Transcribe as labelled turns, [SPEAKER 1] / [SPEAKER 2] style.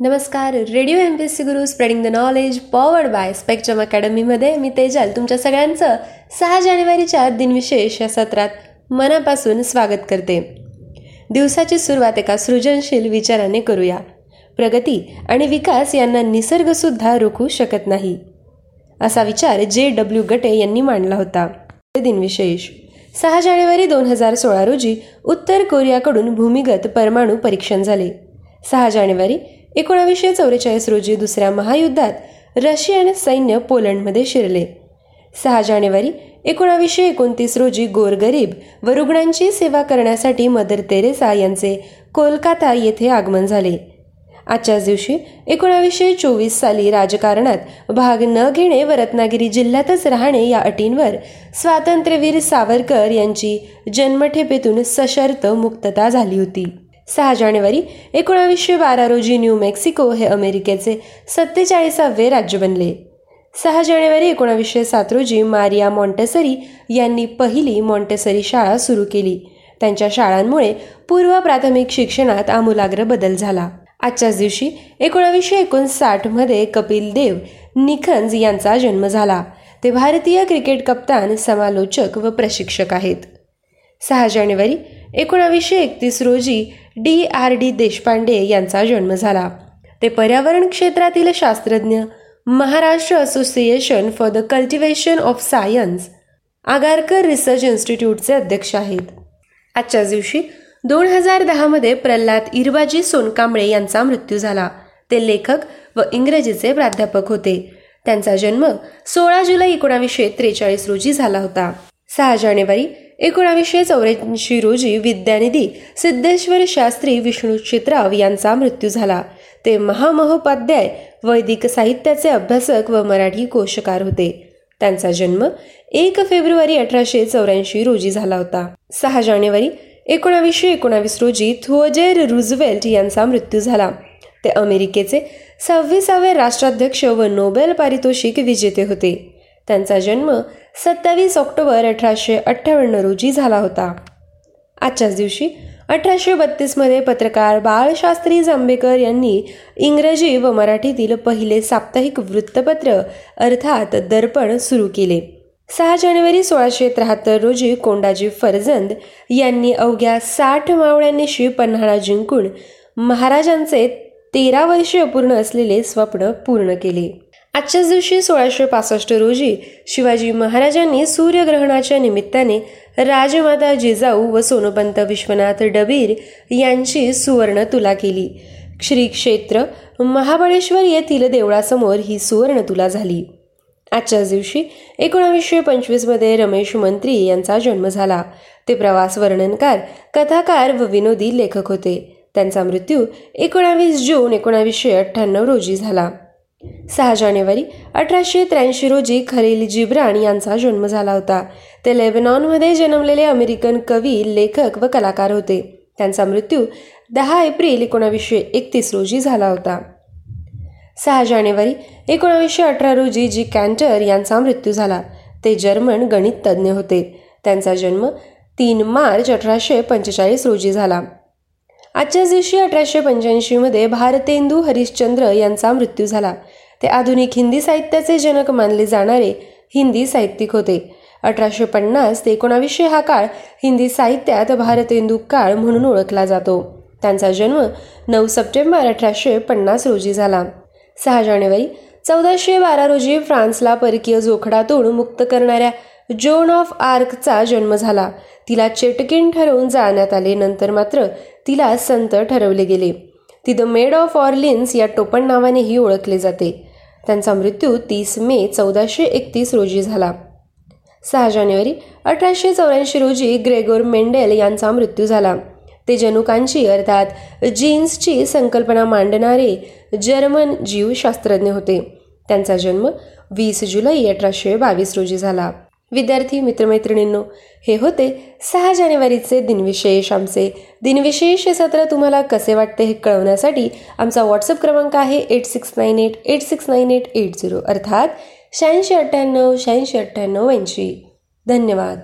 [SPEAKER 1] नमस्कार radio M P S C Guru spreading the knowledge powered by Spectrum अकॅडमीमध्ये मी तेजल तुमच्या सगळ्यांचं सहा जानेवारीच्या दिनविशेष या सत्रात मनापासून स्वागत करते. दिवसाची सुरुवात एका सृजनशील विचाराने करूया. प्रगती आणि विकास यांना निसर्गसुद्धा रोखू शकत नाही. असा विचार जे डब्ल्यू गटे यांनी मांडला होता. दिनविशेष सहा जानेवारी दोन हजार सोळा रोजी उत्तर कोरियाकडून भूमिगत परमाणू परीक्षण झाले. सहा जानेवारी एकोणावीसशे चौवेचाळीस रोजी दुसऱ्या महायुद्धात रशियन सैन्य पोलंडमध्ये शिरले. सहा जानेवारी एकोणावीसशे एकोणतीस रोजी गोरगरीब व रुग्णांची सेवा करण्यासाठी मदर तेरेसा यांचे कोलकाता येथे आगमन झाले. आजच्याच दिवशी एकोणावीसशे चोवीस साली राजकारणात भाग न घेणे व रत्नागिरी जिल्ह्यातच राहणे या अटींवर स्वातंत्र्यवीर सावरकर यांची जन्मठेपेतून सशर्त मुक्तता झाली होती. सहा जानेवारी एकोणावीसशे बारा रोजी न्यू मेक्सिको हे अमेरिकेचे सत्तेचाळीसावे राज्य बनले. सहा जानेवारी एकोणावीसशे सात रोजी मारिया मॉन्टेसरी यांनी पहिली मॉन्टेसरी शाळा सुरू केली. त्यांच्या शाळांमुळे पूर्व प्राथमिक शिक्षणात आमूलाग्र बदल झाला. आजच्याच दिवशी एकोणावीसशे एकोणसाठमध्ये कपिल देव निखंज यांचा जन्म झाला. ते भारतीय क्रिकेट कप्तान समालोचक व प्रशिक्षक आहेत. सहा जानेवारी एकोणावीसशे एकतीस रोजी डी आर डी देशपांडे यांचा जन्म झाला. ते पर्यावरण क्षेत्रातील शास्त्रज्ञ Maharashtra association for the cultivation of science Agharkar research इन्स्टिट्यूटचे अध्यक्ष आहेत. आजच्याच दिवशी दोन हजार दहामध्ये प्रल्हाद इरबाजी सोनकांबळे यांचा मृत्यू झाला. ते लेखक व इंग्रजीचे प्राध्यापक होते. त्यांचा जन्म सोळा जुलै एकोणावीसशे त्रेचाळीस रोजी झाला होता. सहा जानेवारी एकोणावीसशे चौऱ्याऐंशी रोजी विद्यानिधी सिद्धेश्वर शास्त्री विष्णू चित्राव यांचा मृत्यू झाला. ते महामहोपाध्याय वैदिक साहित्याचे अभ्यासक व मराठी कोशकार होते. त्यांचा जन्म एक फेब्रुवारी अठराशे चौऱ्याऐंशी रोजी झाला होता. सहा जानेवारी एकोणावीसशे एकोणावीस रोजी थुअजेर रुझवेल्ट यांचा मृत्यू झाला. ते अमेरिकेचे सव्वीसावे राष्ट्राध्यक्ष व नोबेल पारितोषिक विजेते होते. त्यांचा जन्म सत्तावीस ऑक्टोबर अठराशे अठ्ठावन्न रोजी झाला होता. आजच्याच दिवशी अठराशे बत्तीसमध्ये पत्रकार बाळशास्त्री जांभेकर यांनी इंग्रजी व मराठीतील पहिले साप्ताहिक वृत्तपत्र अर्थात दर्पण सुरू केले. सहा जानेवारी सोळाशे त्र्याहत्तर रोजी कोंडाजी फरजंद यांनी अवघ्या साठ मावळ्यांनीशी पन्हाळा जिंकून महाराजांचे तेरा वर्षे अपूर्ण असलेले स्वप्न पूर्ण केले. आजच्याच दिवशी सोळाशे पासष्ट रोजी शिवाजी महाराजांनी सूर्यग्रहणाच्या निमित्ताने राजमाता जिजाऊ व सोनोपंत विश्वनाथ डबीर यांची सुवर्ण तुला केली. श्री क्षेत्र महाबळेश्वर येथील देवळासमोर ही सुवर्ण तुला झाली. आजच्याच दिवशी एकोणावीसशे पंचवीसमध्ये रमेश मंत्री यांचा जन्म झाला. ते प्रवास वर्णनकार कथाकार व विनोदी लेखक होते. त्यांचा मृत्यू एकोणावीस जून एकोणावीसशे अठ्ठ्याण्णव रोजी झाला. सहा जानेवारी अठराशे त्र्याऐंशी रोजी खलील जिब्रान यांचा जन्म झाला होता. ते लेबनॉनमध्ये जन्मलेले अमेरिकन कवी लेखक व कलाकार होते. त्यांचा मृत्यू दहा एप्रिल एकोणावीसशे एकतीस रोजी झाला होता. सहा जानेवारी एकोणावीसशे अठरा रोजी जी कॅन्टर यांचा मृत्यू झाला. ते जर्मन गणित तज्ज्ञ होते. त्यांचा जन्म तीन मार्च अठराशे पंचेचाळीस रोजी झाला. आजच्याच दिवशी अठराशे पंच्याऐंशीमध्ये भारतेंदू हरिश्चंद्र यांचा मृत्यू झाला. ते आधुनिक हिंदी साहित्याचे जनक मानले जाणारे हिंदी साहित्यिक होते. अठराशे पन्नास ते एकोणावीसशे हा काळ हिंदी साहित्यात भारतेंदू काळ म्हणून ओळखला जातो. त्यांचा जन्म नऊ सप्टेंबर अठराशे पन्नास रोजी झाला. सहा जानेवारी चौदाशे बारा रोजी फ्रान्सला परकीय जोखडातून मुक्त करणाऱ्या जोन ऑफ आर्कचा जन्म झाला. तिला चेटकिन ठरवून जाळण्यात आले नंतर मात्र तिला संत ठरवले गेले. ती द मेड ऑफ ऑर्लिन्स या टोपण नावानेही ओळखले जाते. त्यांचा मृत्यू तीस मे चौदाशे एकतीस रोजी झाला. सहा जानेवारी अठराशे चौऱ्याऐंशी रोजी ग्रेगोर मेंडेल यांचा मृत्यू झाला. ते जनुकांची अर्थात जीन्सची संकल्पना मांडणारे जर्मन जीवशास्त्रज्ञ होते. त्यांचा जन्म वीस जुलै अठराशे बावीस रोजी झाला. विद्यार्थी मित्रमैत्रिणींनो हे होते सहा जानेवारीचे दिनविशेष आमचे. दिनविशेष हे सत्र तुम्हाला कसे वाटते हे कळवण्यासाठी आमचा व्हॉट्सअप क्रमांक आहे eight six nine eight eight six nine eight eight zero अर्थात शहाऐंशी अठ्ठ्याण्णव शहाऐंशी अठ्ठ्याण्णव ऐंशी. धन्यवाद.